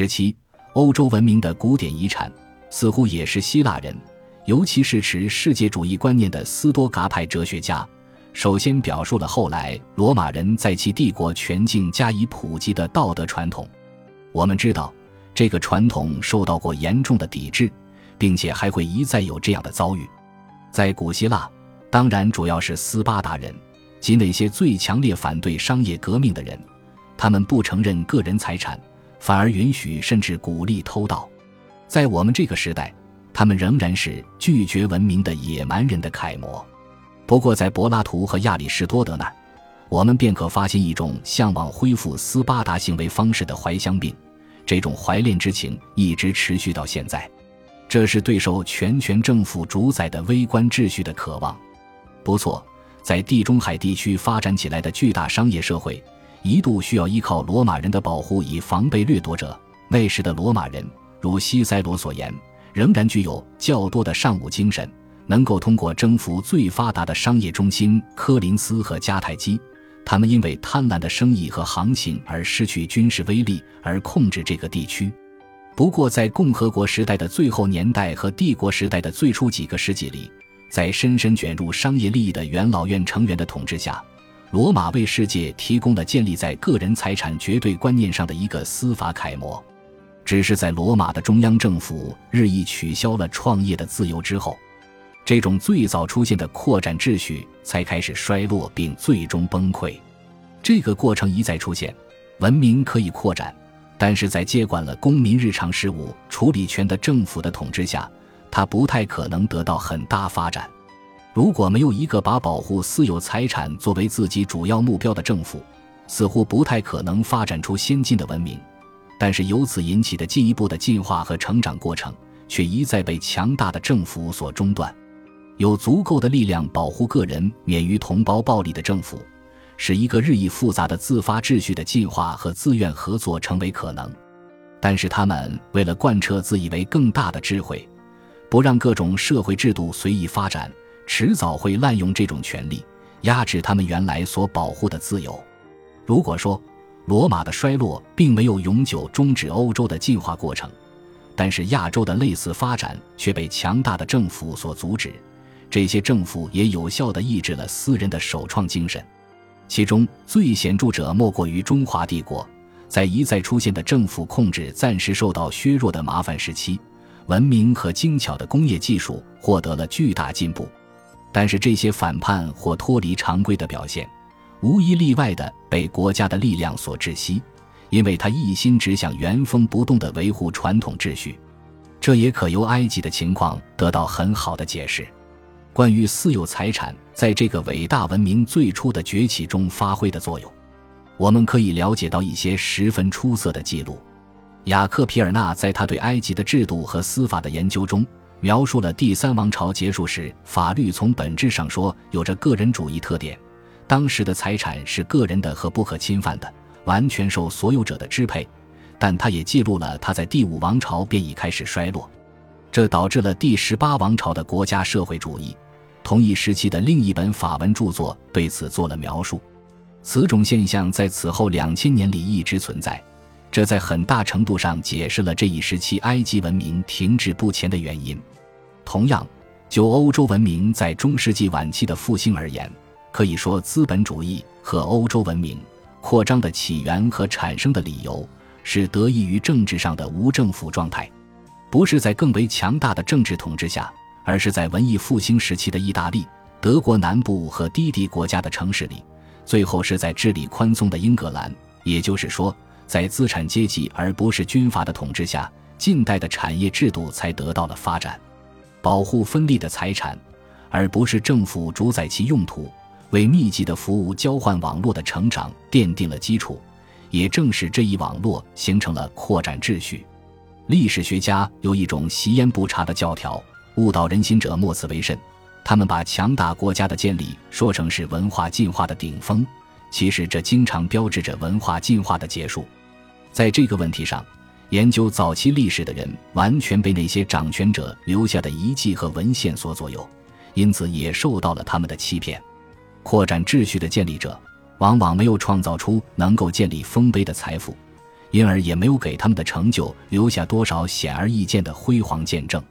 时期，欧洲文明的古典遗产似乎也是希腊人，尤其是持世界主义观念的斯多噶派哲学家，首先表述了后来罗马人在其帝国全境加以普及的道德传统。我们知道，这个传统受到过严重的抵制，并且还会一再有这样的遭遇。在古希腊，当然主要是斯巴达人及那些最强烈反对商业革命的人，他们不承认个人财产。反而允许甚至鼓励偷盗，在我们这个时代，他们仍然是拒绝文明的野蛮人的楷模。不过，在柏拉图和亚里士多德那儿，我们便可发现一种向往恢复斯巴达行为方式的怀乡病，这种怀恋之情一直持续到现在。这是对受全权政府主宰的微观秩序的渴望。不错，在地中海地区发展起来的巨大商业社会。一度需要依靠罗马人的保护以防备掠夺者。那时的罗马人，如西塞罗所言，仍然具有较多的尚武精神，能够通过征服最发达的商业中心科林斯和迦太基。他们因为贪婪的生意和行情而失去军事威力，而控制这个地区。不过，在共和国时代的最后年代和帝国时代的最初几个世纪里，在深深卷入商业利益的元老院成员的统治下。罗马为世界提供了建立在个人财产绝对观念上的一个司法楷模，只是在罗马的中央政府日益取消了创业的自由之后，这种最早出现的扩展秩序才开始衰落并最终崩溃。这个过程一再出现，文明可以扩展，但是在接管了公民日常事务处理权的政府的统治下，它不太可能得到很大发展。如果没有一个把保护私有财产作为自己主要目标的政府，似乎不太可能发展出先进的文明。但是由此引起的进一步的进化和成长过程，却一再被强大的政府所中断。有足够的力量保护个人免于同胞暴力的政府，使一个日益复杂的自发秩序的进化和自愿合作成为可能。但是他们为了贯彻自以为更大的智慧，不让各种社会制度随意发展。迟早会滥用这种权利，压制他们原来所保护的自由。如果说罗马的衰落并没有永久终止欧洲的进化过程，但是亚洲的类似发展却被强大的政府所阻止。这些政府也有效地抑制了私人的首创精神。其中最显著者莫过于中华帝国，在一再出现的政府控制暂时受到削弱的麻烦时期，文明和精巧的工业技术获得了巨大进步。但是这些反叛或脱离常规的表现，无一例外地被国家的力量所窒息，因为他一心只想原封不动地维护传统秩序。这也可由埃及的情况得到很好的解释。关于私有财产在这个伟大文明最初的崛起中发挥的作用，我们可以了解到一些十分出色的记录。雅克·皮尔纳在他对埃及的制度和司法的研究中。描述了第三王朝结束时，法律从本质上说有着个人主义特点。当时的财产是个人的和不可侵犯的，完全受所有者的支配。但他也记录了他在第五王朝便已开始衰落，这导致了第十八王朝的国家社会主义。同一时期的另一本法文著作对此做了描述。此种现象在此后两千年里一直存在。这在很大程度上解释了这一时期埃及文明停滞不前的原因。同样，就欧洲文明在中世纪晚期的复兴而言，可以说资本主义和欧洲文明扩张的起源和产生的理由是得益于政治上的无政府状态，不是在更为强大的政治统治下，而是在文艺复兴时期的意大利、德国南部和低地国家的城市里，最后是在治理宽松的英格兰。也就是说。在资产阶级而不是军阀的统治下，近代的产业制度才得到了发展，保护分立的财产，而不是政府主宰其用途，为密集的服务交换网络的成长奠定了基础。也正是这一网络形成了扩展秩序。历史学家有一种习焉不察的教条：误导人心者莫此为甚。他们把强大国家的建立说成是文化进化的顶峰，其实这经常标志着文化进化的结束。在这个问题上，研究早期历史的人完全被那些掌权者留下的遗迹和文献所左右，因此也受到了他们的欺骗。扩展秩序的建立者往往没有创造出能够建立丰碑的财富，因而也没有给他们的成就留下多少显而易见的辉煌见证。